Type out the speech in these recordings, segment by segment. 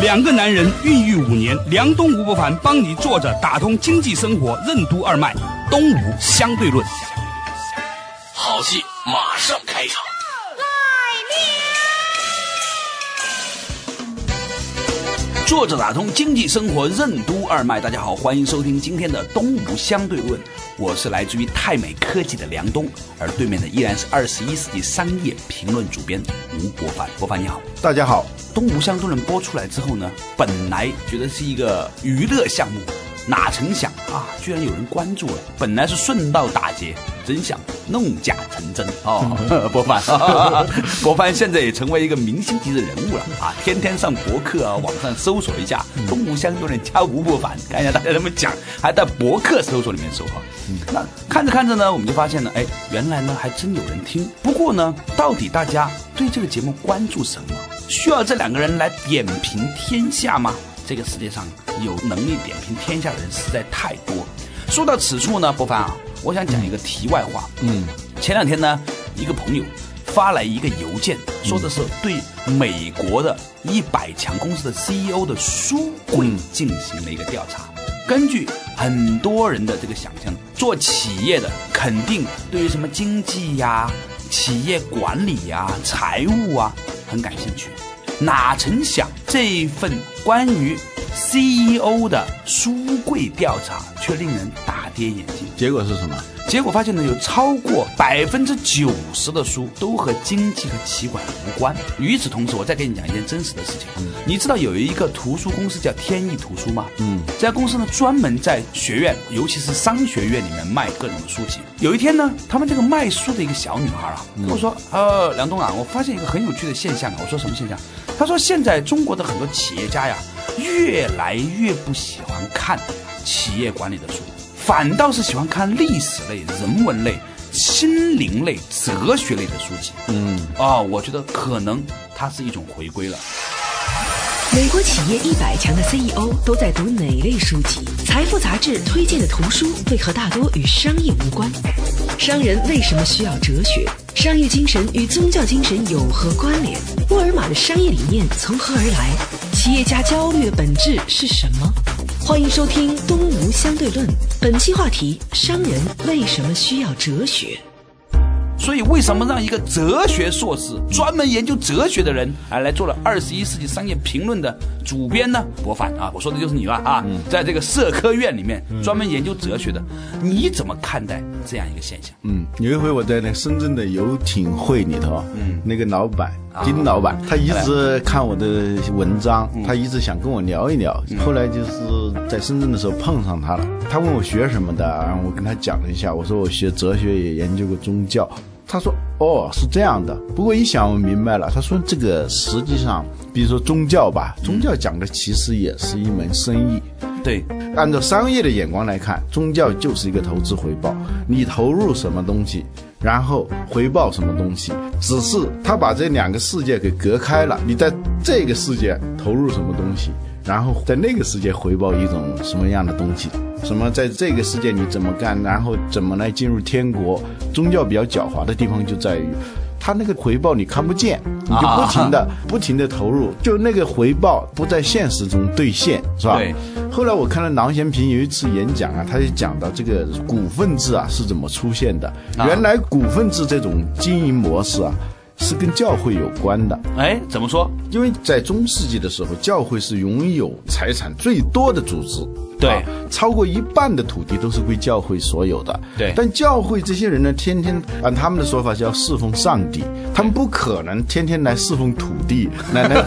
两个男人孕育五年，梁东吴伯凡帮你坐着打通经济生活任督二脉，东吴相对论。好戏马上开场。坐着打通经济生活任督二脉，大家好，欢迎收听今天的东吴相对论。我是来自于泰美科技的梁东，而对面的依然是二十一世纪商业评论主编吴国凡。国凡你好，大家好。东吴相对论播出来之后呢，本来觉得是一个娱乐项目。哪成想啊，居然有人关注了！本来是顺道打劫，真想弄假成真哦。博凡，博凡现在也成为一个明星级的人物了啊！天天上博客啊，网上搜索一下“东吴相对论”加吴伯凡，看一下大家怎么讲，还在博客搜索里面搜啊。那看着看着呢，我们就发现呢，哎，原来呢还真有人听。不过呢，到底大家对这个节目关注什么？需要这两个人来点评天下吗？这个世界上有能力点评天下的人实在太多。说到此处呢，博凡啊，我想讲一个题外话。嗯，前两天呢，一个朋友发来一个邮件，说的是对美国的一百强公司的 CEO 的书柜进行了一个调查。根据很多人的这个想象，做企业的肯定对于什么经济呀、企业管理呀、财务啊很感兴趣。哪成想这一份关于 CEO 的书柜调查却令人跌眼镜。结果是什么？结果发现呢，有超过百分之九十的书都和经济和企管无关。与此同时，我再给你讲一件真实的事情。嗯，你知道有一个图书公司叫天意图书吗？嗯，这家公司呢专门在学院，尤其是商学院里面卖各种的书籍。有一天呢，他们这个卖书的一个小女孩啊，跟我说：“呃，梁东啊，我发现一个很有趣的现象啊。”我说：“什么现象？”他说：“现在中国的很多企业家呀，越来越不喜欢看企业管理的书，反倒是喜欢看历史类、人文类、心灵类、哲学类的书籍。”嗯，哦，我觉得可能它是一种回归了。美国企业一百强的 CEO 都在读哪类书籍？财富杂志推荐的图书为何大多与商业无关？商人为什么需要哲学？商业精神与宗教精神有何关联？沃尔玛的商业理念从何而来？企业家焦虑的本质是什么？欢迎收听《东吴相对论》，本期话题：商人为什么需要哲学？所以，为什么让一个哲学硕士、专门研究哲学的人，啊来做了二十一世纪商业评论的主编呢？博凡啊，我说的就是你了啊！在这个社科院里面专门研究哲学的，你怎么看待这样一个现象？嗯，有一回我在那深圳的游艇会里头，嗯，那个老板金老板，他一直看我的文章，他一直想跟我聊一聊。后来就是在深圳的时候碰上他了，他问我学什么的，然后我跟他讲了一下，我说我学哲学，也研究过宗教。他说：“哦，是这样的。不过一想，我明白了。他说，这个实际上，比如说宗教吧，宗教讲的其实也是一门生意。对，按照商业的眼光来看，宗教就是一个投资回报。你投入什么东西，然后回报什么东西，只是他把这两个世界给隔开了。你在这个世界投入什么东西，然后在那个世界回报一种什么样的东西。”什么在这个世界你怎么干，然后怎么来进入天国？宗教比较狡猾的地方就在于，他那个回报你看不见，你就不停的不停的投入，就那个回报不在现实中兑现，是吧？对。后来我看了郎咸平有一次演讲啊，他就讲到这个股份制啊是怎么出现的。原来股份制这种经营模式啊，是跟教会有关的。哎，怎么说？因为在中世纪的时候，教会是拥有财产最多的组织。对，超过一半的土地都是归教会所有的。对。但教会这些人呢，天天按他们的说法叫侍奉上帝，他们不可能天天来侍奉土地，来来，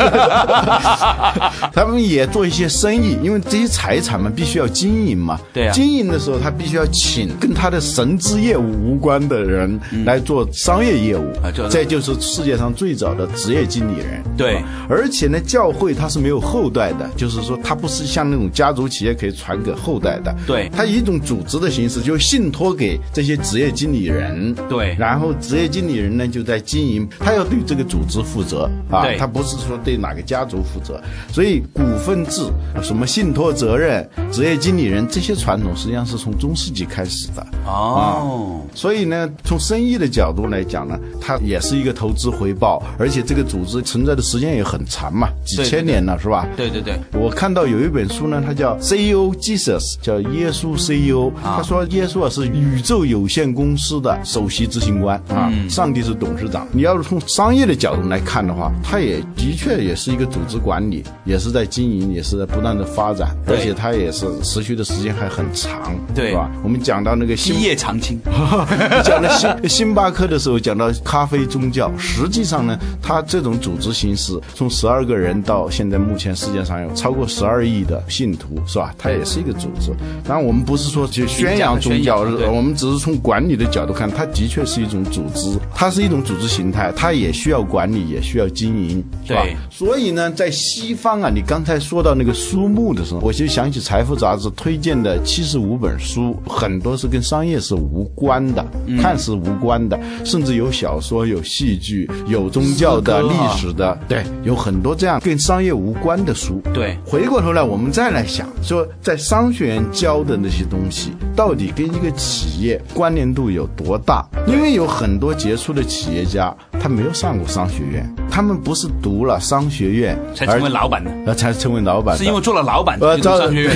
他们也做一些生意，因为这些财产嘛，必须要经营嘛。对啊。经营的时候，他必须要请跟他的神之业务无关的人来做商业业务。这就是世界上最早的职业经理人。对。而且呢，教会它是没有后代的，就是说它不是像那种家族企业可以传给后代的。对它以一种组织的形式，就信托给这些职业经理人。对然后职业经理人呢就在经营，他要对这个组织负责啊，他不是说对哪个家族负责。所以股份制、什么信托责任、职业经理人这些传统，实际上是从中世纪开始的。哦，所以呢，从生意的角度来讲呢，它也是一个投资回报，而且这个组织存在的时间也很长嘛，几千年了，是吧？对对对，我看到有一本书呢，它叫 CEO Jesus，叫耶稣 CEO。啊他说耶稣啊是宇宙有限公司的首席执行官啊，嗯上帝是董事长。你要是从商业的角度来看的话，他也的确也是一个组织管理，也是在经营，也是在不断的发展，而且他也是持续的时间还很长，对吧？我们讲到那个基新业长青。讲到星星巴克的时候，讲到咖啡宗教，实际上呢，他这种组织形式，从十二个人到现在目前世界上有超过十二亿的信徒，是吧？他也是一个组织。当然，我们不是说去宣扬宗教，我们只是从管理的角度看，它的确是一种组织，它是一种组织形态，它也需要管理，也需要经营，是吧对？所以呢，在西方啊，你刚才说到那个书目的时候，我就想起《财富》杂志推荐的七十五本书，很多是跟商业是无关的，嗯看似无关的，甚至有小说、有戏剧、有宗教的、历史的，对，有很多这样跟商业无关的书。对回过头来，我们再来想，说在商学院教的那些东西，到底跟一个企业关联度有多大？因为有很多杰出的企业家，他没有上过商学院，他们不是读了商学院才成为老板的，呃，才成为老板，是因为做了老板呃，进入招商学院。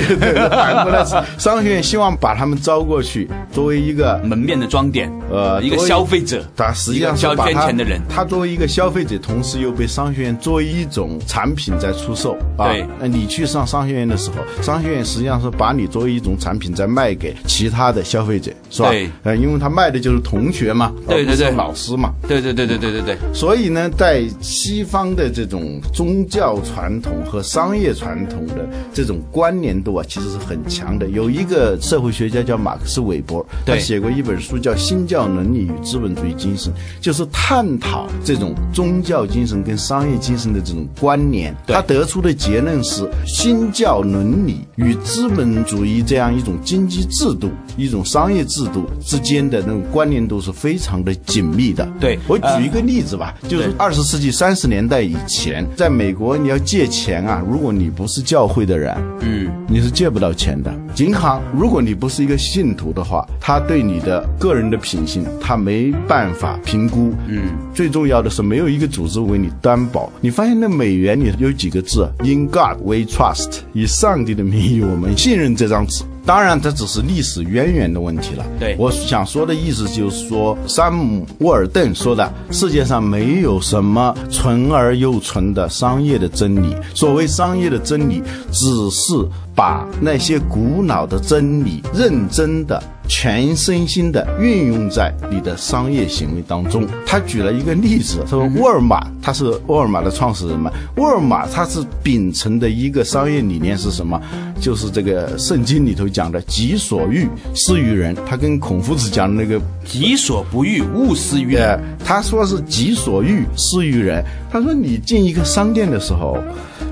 反过来是商学院希望把他们招过去，作为一个门面的装点，呃一个消费者，他实际上交是捐钱的人，他作为一个消费者，同时又被商学院作为一种产品在出售啊。对。那你去上商学院的时候，商学院实际上是把你作为一种产品在卖给其他的消费者，是吧？对。呃，因为他卖的就是同学嘛，对对对。老师嘛。对对对对对对对，所以呢，在西方的这种宗教传统和商业传统的这种关联度啊，其实是很强的。有一个社会学家叫马克思韦伯，他写过一本书叫《新教伦理与资本主义精神》，就是探讨这种宗教精神跟商业精神的这种关联。他得出的结论是，新教伦理与资本主义这样一种经济制度、一种商业制度之间的那种关联度是非常的紧密的。对我举一个例子吧，就是二十世纪三十年代以前，在美国你要借钱啊，如果你不是教会的人，嗯，你是借不到钱的。银行，如果你不是一个信徒的话，他对你的个人的品性，他没办法评估。嗯，最重要的是没有一个组织为你担保。你发现那美元里有几个字？In God we trust，以上帝的名义我们信任这张纸。当然，这只是历史渊源的问题了。对我想说的意思就是说，山姆·沃尔顿说的，世界上没有什么纯而又纯的商业的真理。所谓商业的真理，只是把那些古老的真理认真的、全身心的运用在你的商业行为当中。他举了一个例子，他说沃尔玛，他是沃尔玛的创始人嘛，沃尔玛他是秉承的一个商业理念是什么？就是这个圣经里头讲的“己所欲，施于人”。他跟孔夫子讲的那个己所不欲，勿施于人。呃，他说是己所欲施于人。他说你进一个商店的时候，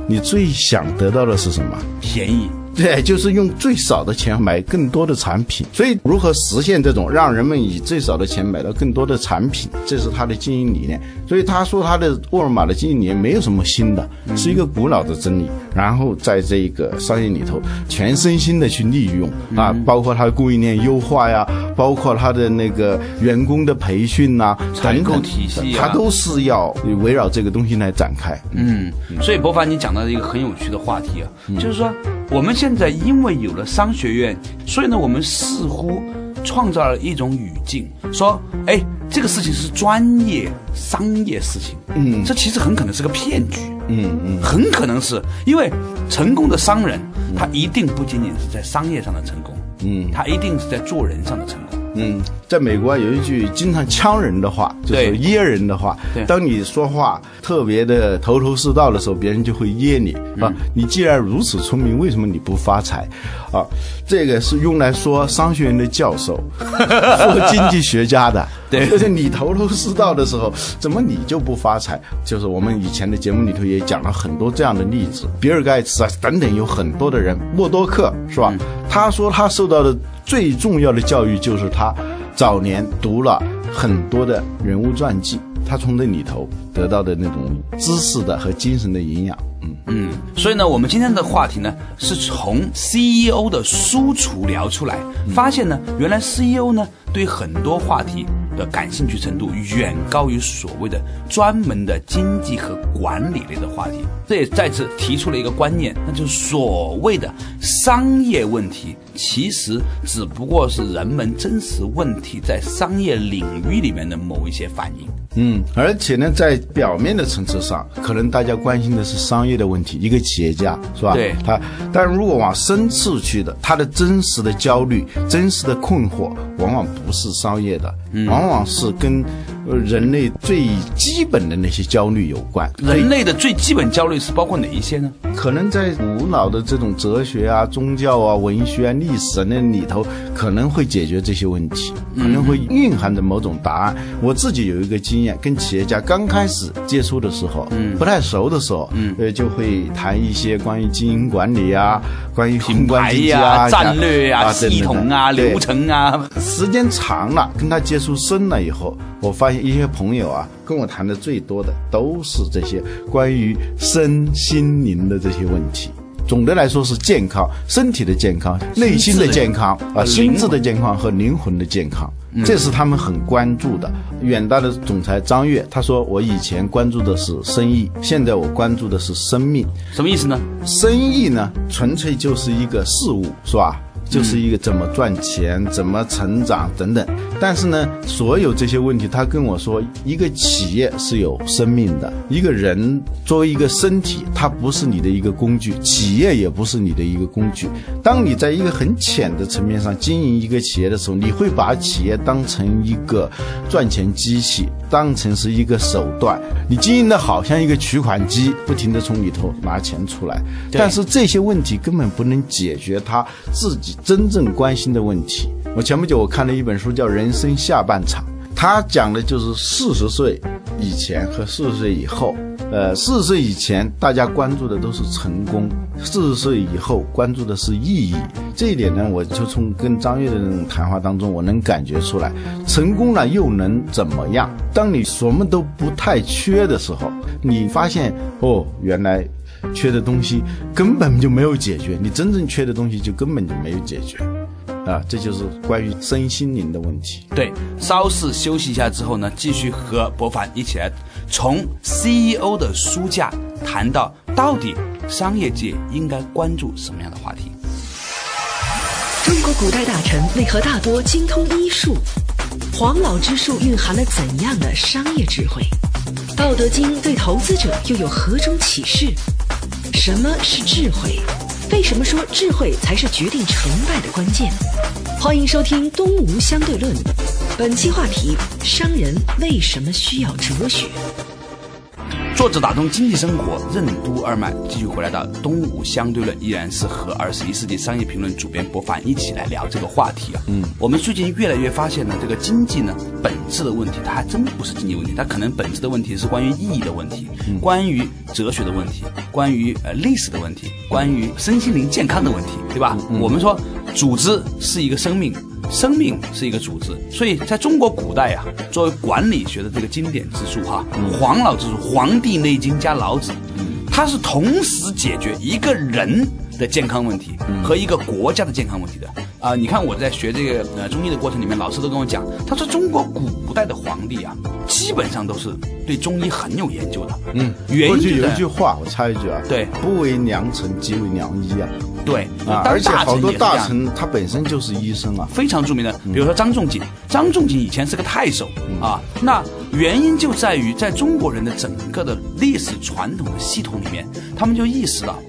你最想得到的是什么？便宜。对，就是用最少的钱买更多的产品。所以，如何实现这种让人们以最少的钱买到更多的产品，这是他的经营理念。所以他说他的沃尔玛的经营理念没有什么新的，是一个古老的真理。然后在这个商业里头，全身心的去利用啊，包括他的供应链优化呀，包括他的那个员工的培训呐、采购体系啊他都是要围绕这个东西来展开。嗯，所以博凡，你讲到一个很有趣的话题啊，嗯就是说我们现在因为有了商学院，所以呢，我们似乎创造了一种语境，说，哎，这个事情是专业商业事情，嗯，这其实很可能是个骗局，嗯嗯，很可能是因为成功的商人，他一定不仅仅是在商业上的成功，嗯。他一定是在做人上的成功。嗯，在美国有一句经常呛人的话，就是噎人的话对。当你说话特别的头头是道的时候，别人就会噎你嗯啊。你既然如此聪明，为什么你不发财？啊，这个是用来说商学院的教授，说经济学家的。对就是你头头是道的时候，怎么你就不发财？就是我们以前的节目里头也讲了很多这样的例子，比尔盖茨啊等等，有很多的人，默多克是吧？他说他受到的最重要的教育就是他早年读了很多的人物传记，他从那里头得到的那种知识的和精神的营养。嗯，嗯，所以呢，我们今天的话题呢，是从 CEO 的书橱聊出来，发现呢，原来 CEO 呢对很多话题的感兴趣程度远高于所谓的专门的经济和管理类的话题。这也再次提出了一个观念，那就是所谓的商业问题，其实只不过是人们真实问题在商业领域里面的某一些反应。嗯，而且呢，在表面的层次上，可能大家关心的是商业的问题，一个企业家是吧？对他，但如果往深处去的，他的真实的焦虑、真实的困惑，往往不是商业的，往往是跟呃人类最基本的那些焦虑有关。人类的最基本焦虑是包括哪一些呢？可能在古老的这种哲学啊、宗教啊、文学啊、历史啊那里头，可能会解决这些问题，可能会蕴含着某种答案。我自己有一个经验，跟企业家刚开始接触的时候，嗯，不太熟的时候，嗯，呃，就会谈一些关于经营管理啊，关于宏观牌经济呀、啊、战略呀、啊系统啊、流程啊，时间长了，跟他接触深了以后，我发现一些朋友啊，跟我谈的最多的都是这些关于身心灵的这些问题。总的来说是健康，身体的健康，内心的健康啊，灵心智的健康和灵魂的健康，这是他们很关注的。远大的总裁张悦他说：“我以前关注的是生意，现在我关注的是生命。什么意思呢？生意呢，纯粹就是一个事物，是吧？就是一个怎么赚钱、怎么成长等等。但是呢，所有这些问题，他跟我说，一个企业是有生命的，一个人作为一个身体，它不是你的一个工具，企业也不是你的一个工具。当你在一个很浅的层面上经营一个企业的时候，你会把企业当成一个赚钱机器，当成是一个手段。你经营的好像一个取款机，不停的从里头拿钱出来。但是这些问题根本不能解决他自己真正关心的问题。我前不久我看了一本书，叫《人生下半场》，他讲的就是四十岁以前和四十岁以后。呃，四十岁以前大家关注的都是成功，四十岁以后关注的是意义。这一点呢，我就从跟张悦的那种谈话当中，我能感觉出来，成功了又能怎么样？当你什么都不太缺的时候，你发现哦，原来缺的东西根本就没有解决，你真正缺的东西就根本就没有解决，啊，这就是关于身心灵的问题。对，稍事休息一下之后呢，继续和博凡一起来从 CEO 的书架谈到到底商业界应该关注什么样的话题。中国古代大臣为何大多精通医术？黄老之术蕴含了怎样的商业智慧？《道德经》对投资者又有何种启示？什么是智慧？为什么说智慧才是决定成败的关键？欢迎收听《东吴相对论》，本期话题：商人为什么需要哲学？作者打通经济生活，任督二脉，继续回来到东吴相对论，依然是和二十一世纪商业评论主编博凡一起来聊这个话题啊。嗯，我们最近越来越发现呢，这个经济呢本质的问题，它还真不是经济问题，它可能本质的问题是关于意义的问题，关于哲学的问题，关于呃历史的问题，关于身心灵健康的问题，对吧？我们说组织是一个生命。生命是一个组织，所以在中国古代啊，作为管理学的这个经典之书哈，黄老之书《黄帝内经》加老子，它是同时解决一个人的健康问题和一个国家的健康问题的啊、你看我在学这个呃中医的过程里面，老师都跟我讲，他说中国古代的皇帝啊，基本上都是对中医很有研究的。嗯，原因就在一句话，我插一句啊，对不为良臣，即为良医啊。对啊，而且好多大臣他本身就是医生啊。非常著名的，比如说张仲景，张仲景以前是个太守啊，那原因就在于在中国人的整个的历史传统的系统里面，他们就意识到，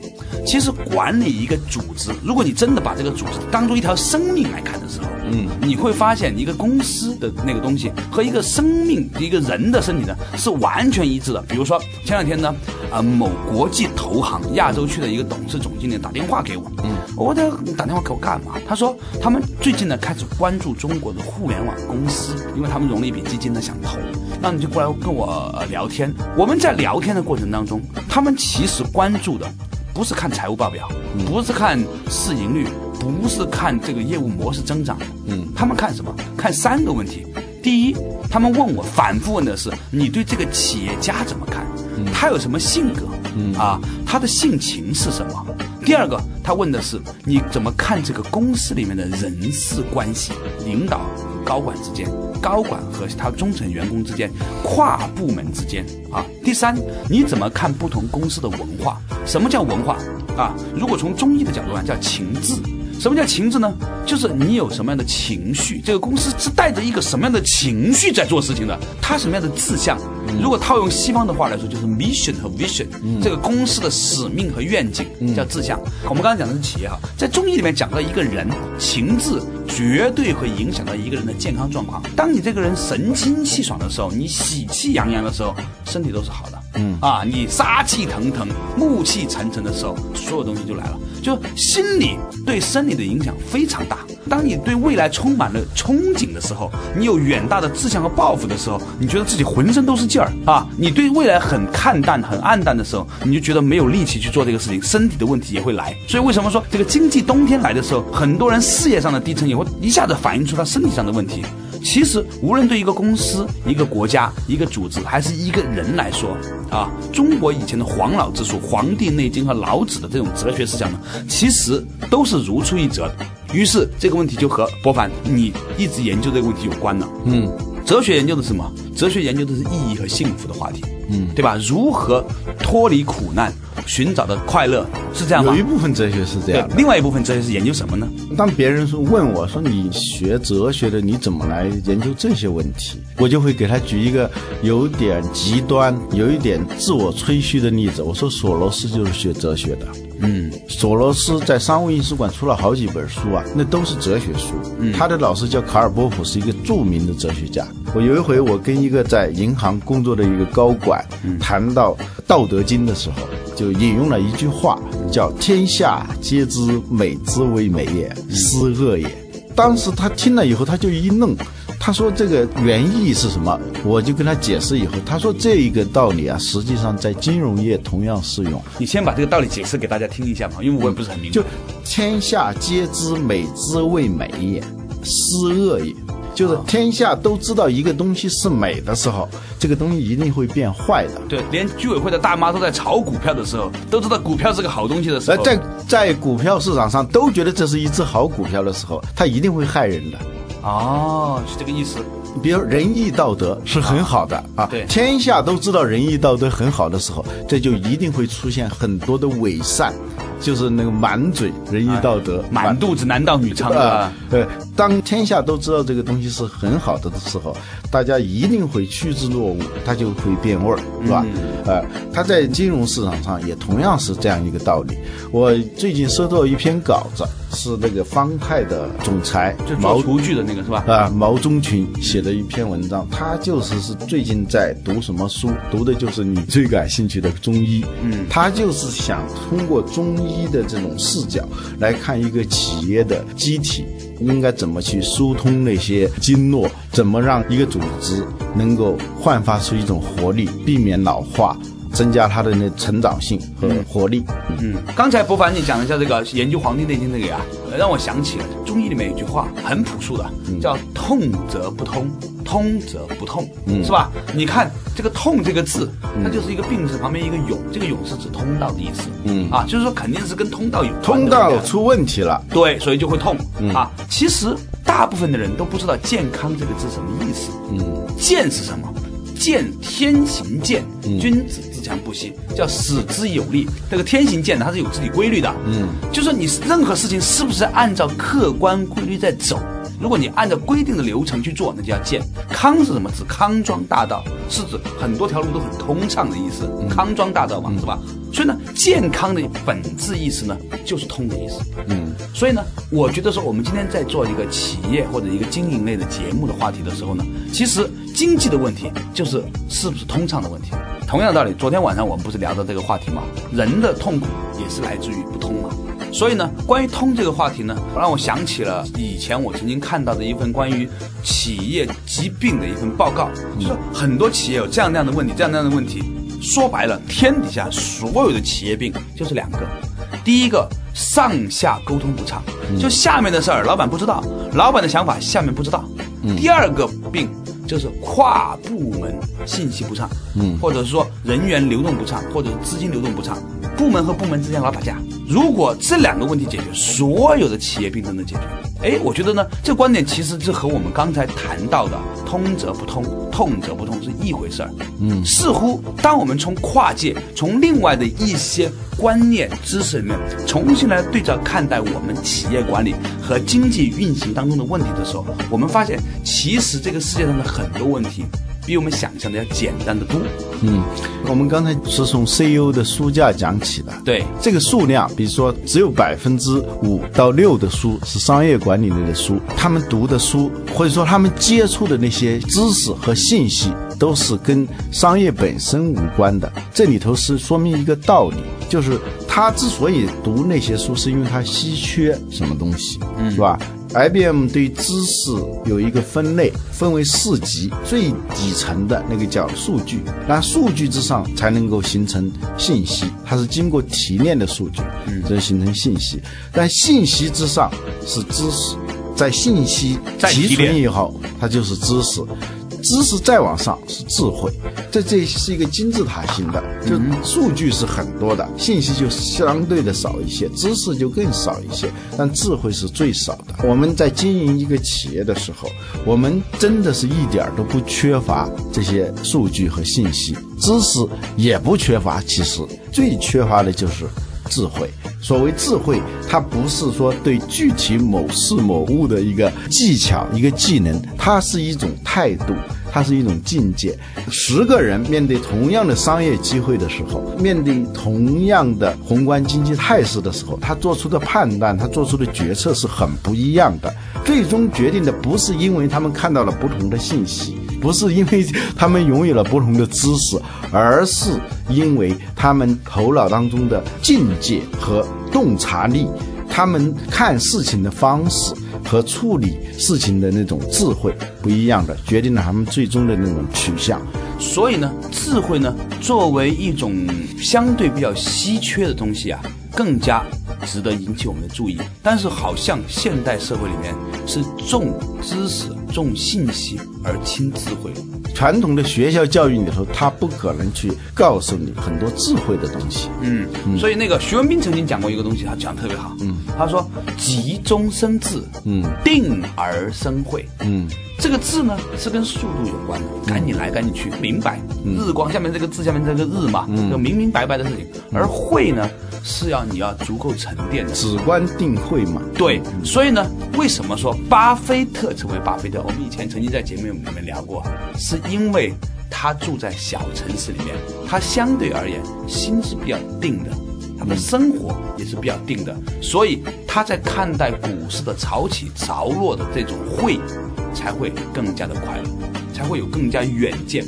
其实管理一个组织，如果你真的把这个组织当做一条生命来看的时候，嗯，你会发现一个公司的那个东西和一个生命、一个人的身体呢是完全一致的。比如说前两天呢，啊、某国际投行亚洲区的一个董事总经理打电话给我，嗯，我的打电话给我干嘛？他说他们最近呢开始关注中国的互联网公司，因为他们融了一笔基金呢想投，那你就过来跟我、聊天。我们在聊天的过程当中，他们其实关注的不是看财务报表，不是看市盈率，不是看这个业务模式增长，嗯，他们看什么？看三个问题。第一，他们问我反复问的是你对这个企业家怎么看？他有什么性格？啊，他的性情是什么？第二个，他问的是你怎么看这个公司里面的人事关系，领导和高管之间，高管和他中层员工之间，跨部门之间啊。第三，你怎么看不同公司的文化？什么叫文化啊？如果从中医的角度来叫情志。什么叫情志呢？就是你有什么样的情绪，这个公司是带着一个什么样的情绪在做事情的，它什么样的志向。如果套用西方的话来说，就是 mission 和 vision，、这个公司的使命和愿景叫志向。我们刚才讲的是企业哈，在中医里面讲到一个人情志绝对会影响到一个人的健康状况。当你这个人神清气爽的时候，你喜气洋洋的时候，身体都是好的。嗯啊，你杀气腾腾、暮气沉沉的时候，所有东西就来了。就心理对生理的影响非常大。当你对未来充满了憧憬的时候，你有远大的志向和抱负的时候，你觉得自己浑身都是劲儿啊！你对未来很看淡、很暗淡的时候，你就觉得没有力气去做这个事情，身体的问题也会来。所以为什么说这个经济冬天来的时候，很多人事业上的低沉也会一下子反映出他身体上的问题？其实，无论对一个公司、一个国家、一个组织，还是一个人来说，啊，中国以前的黄老之术、《黄帝内经》和老子的这种哲学思想呢，其实都是如出一辙的。于是，这个问题就和博凡你一直研究这个问题有关了。嗯，哲学研究的是什么？哲学研究的是意义和幸福的话题。嗯，对吧？如何脱离苦难，寻找的快乐，是这样吗有一？部分哲学是这样，的。另外一部分哲学是研究什么呢？当别人说问我说你学哲学的，你怎么来研究这些问题？我就会给他举一个有点极端、有一点自我吹嘘的例子。我说索罗斯就是学哲学的。嗯，索罗斯在商务印书馆出了好几本书啊，那都是哲学书。他的老师叫卡尔波普，是一个著名的哲学家。我有一回我跟一个在银行工作的一个高管谈到《道德经》的时候，就引用了一句话，叫“天下皆知美之为美也，斯恶也”。当时他听了以后，他就一愣，他说这个原意是什么？我就跟他解释以后，他说这一个道理啊，实际上在金融业同样适用。你先把这个道理解释给大家听一下嘛，因为我也不是很明白。就天下皆知美之为美也，斯恶也。就是天下都知道一个东西是美的时候，这个东西一定会变坏的。对，连居委会的大妈都在炒股票的时候，都知道股票是个好东西的时候，在在股票市场上都觉得这是一只好股票的时候，它一定会害人的。哦，是这个意思。比如仁义道德是很好的啊，对天下都知道仁义道德很好的时候，这就一定会出现很多的伪善，就是那个满嘴仁义道德，满肚子男盗女娼啊啊，，呃，当天下都知道这个东西是很好的的时候，大家一定会趋之若鹜，它就会变味儿，是吧？呃，它在金融市场上也同样是这样一个道理。我最近收到一篇稿子，是那个方太的总裁就毛厨具的那个是吧？啊，毛中群写的一篇文章，他就是是最近在读什么书，读的就是你最感兴趣的中医。嗯，他就是想通过中医的这种视角来看一个企业的机体应该怎么去疏通那些经络，怎么让一个组织能够焕发出一种活力，避免老化。增加它的那成长性和活力。嗯，刚才博凡你讲了一下这个研究《黄帝内经》这个呀，呃让我想起了中医里面有一句话很朴素的，叫“痛则不通，通则不痛”，是吧？你看这个“痛”这个字，它就是一个病字旁边一个甬，这个甬是指通道的意思。嗯啊，就是说肯定是跟通道有关通道出问题了，对，所以就会痛、啊。其实大部分的人都不知道“健康”这个字什么意思。嗯，健是什么？健，天行健，君子自强不息，叫使之有力。这个天行健呢，它是有自己规律的。嗯，就说你任何事情是不是按照客观规律在走？如果你按照规定的流程去做，那就叫健。康是什么？指康庄大道，是指很多条路都很通畅的意思。康庄大道嘛，是吧？所以呢，健康的本质意思呢，就是通的意思。嗯，所以呢，我觉得说我们今天在做一个企业或者一个经营类的节目的话题的时候呢，其实经济的问题就是是不是通畅的问题。同样的道理，昨天晚上我们不是聊到这个话题吗？人的痛苦也是来自于不通嘛。所以呢，关于通这个话题呢，让我想起了以前我曾经看到的一份关于企业疾病的一份报告，就是很多企业有这样那样的问题，这样那样的问题。说白了，天底下所有的企业病就是两个，第一个上下沟通不畅，就下面的事儿老板不知道，老板的想法下面不知道。第二个病就是跨部门信息不畅，嗯，或者是说人员流动不畅，或者资金流动不畅，部门和部门之间老打架。如果这两个问题解决，所有的企业病都能解决。哎，我觉得呢，这个观点其实就和我们刚才谈到的“通则不通，痛则不通”是一回事儿。嗯，似乎当我们从跨界、从另外的一些观念、知识里面重新来对照看待我们企业管理和经济运行当中的问题的时候，我们发现，其实这个世界上的很多问题。比我们想象的要简单的多。嗯，我们刚才是从 CEO 的书架讲起的。对，这个数量，比如说只有百分之五到六的书是商业管理类的书，他们读的书或者说他们接触的那些知识和信息，都是跟商业本身无关的。这里头是说明一个道理，就是他之所以读那些书，是因为他稀缺什么东西，是吧？IBM 对知识有一个分类，分为四级，最底层的那个叫数据，那数据之上才能够形成信息，它是经过提炼的数据，嗯，这形成信息。但信息之上是知识，在信息提纯以后，它就是知识。知识再往上是智慧，这这是一个金字塔型的，就数据是很多的，信息就相对的少一些，知识就更少一些，但智慧是最少的。我们在经营一个企业的时候，我们真的是一点都不缺乏这些数据和信息，知识也不缺乏，其实最缺乏的就是。智慧，所谓智慧，它不是说对具体某事某物的一个技巧、一个技能，它是一种态度，它是一种境界。十个人面对同样的商业机会的时候，面对同样的宏观经济态势的时候，他做出的判断，他做出的决策是很不一样的。最终决定的不是因为他们看到了不同的信息。不是因为他们拥有了不同的知识，而是因为他们头脑当中的境界和洞察力，他们看事情的方式和处理事情的那种智慧不一样的，决定了他们最终的那种取向。所以呢，智慧呢，作为一种相对比较稀缺的东西啊，更加值得引起我们的注意。但是，好像现代社会里面是重知识。重信息而轻智慧，传统的学校教育里头，他不可能去告诉你很多智慧的东西。嗯，所以那个徐文斌曾经讲过一个东西，他讲特别好。嗯，他说急中生智，嗯，定而生慧。嗯，这个智呢是跟速度有关的，赶紧来，赶紧去，明白。日光下面这个字下面这个日嘛，就明明白白的事情。而慧呢？是要你要足够沉淀的，止观定慧嘛？对，所以呢，为什么说巴菲特成为巴菲特？我们以前曾经在节目里面聊过，是因为他住在小城市里面，他相对而言心是比较定的，他的生活也是比较定的，所以他在看待股市的潮起潮落的这种会，才会更加的快乐，才会有更加远见。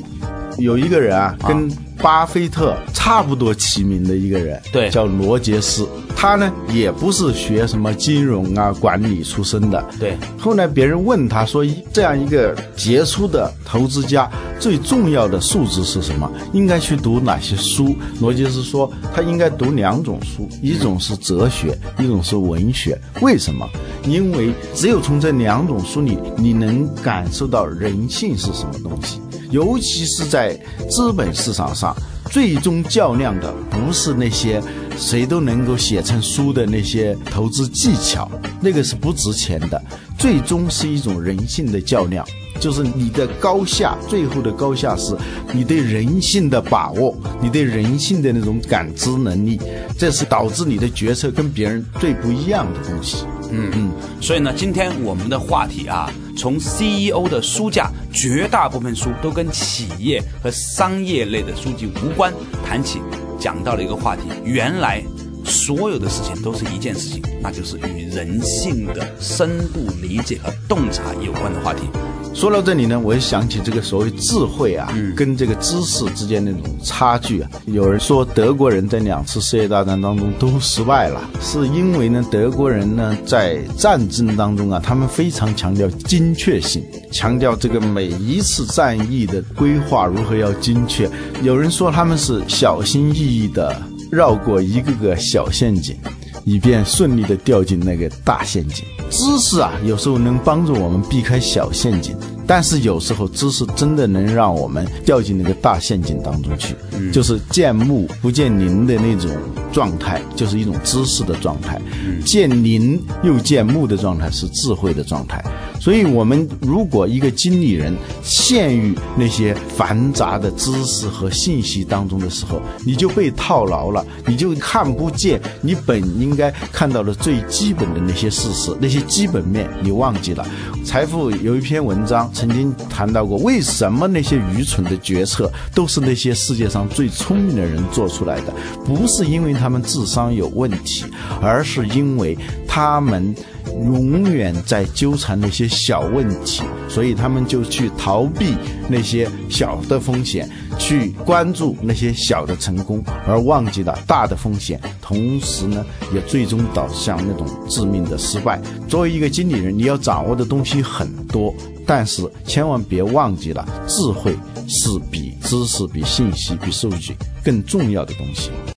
有一个人啊，跟。巴菲特差不多齐名的一个人，对，叫罗杰斯。他呢也不是学什么金融啊管理出身的，对。后来别人问他说：“这样一个杰出的投资家，最重要的素质是什么？应该去读哪些书？”罗杰斯说：“他应该读两种书，一种是哲学，一种是文学。为什么？因为只有从这两种书里，你能感受到人性是什么东西。”尤其是在资本市场上，最终较量的不是那些谁都能够写成书的那些投资技巧，那个是不值钱的。最终是一种人性的较量，就是你的高下，最后的高下是你对人性的把握，你对人性的那种感知能力，这是导致你的决策跟别人最不一样的东西。嗯嗯，所以呢，今天我们的话题啊，从 CEO 的书架，绝大部分书都跟企业和商业类的书籍无关，谈起讲到了一个话题，原来所有的事情都是一件事情，那就是与人性的深度理解和洞察有关的话题。说到这里呢，我就想起这个所谓智慧啊，跟这个知识之间那种差距啊。有人说德国人在两次世界大战当中都失败了，是因为呢德国人呢在战争当中啊，他们非常强调精确性，强调这个每一次战役的规划如何要精确。有人说他们是小心翼翼的绕过一个个小陷阱。以便顺利的掉进那个大陷阱。知识啊，有时候能帮助我们避开小陷阱，但是有时候知识真的能让我们掉进那个大陷阱当中去，就是见木不见林的那种状态，就是一种知识的状态；见林又见木的状态是智慧的状态。所以，我们如果一个经理人陷于那些繁杂的知识和信息当中的时候，你就被套牢了，你就看不见你本应该看到的最基本的那些事实，那些基本面你忘记了。财富有一篇文章曾经谈到过，为什么那些愚蠢的决策都是那些世界上最聪明的人做出来的？不是因为他们智商有问题，而是因为他们。永远在纠缠那些小问题，所以他们就去逃避那些小的风险，去关注那些小的成功，而忘记了大的风险。同时呢，也最终导向那种致命的失败。作为一个经理人，你要掌握的东西很多，但是千万别忘记了，智慧是比知识、比信息、比数据更重要的东西。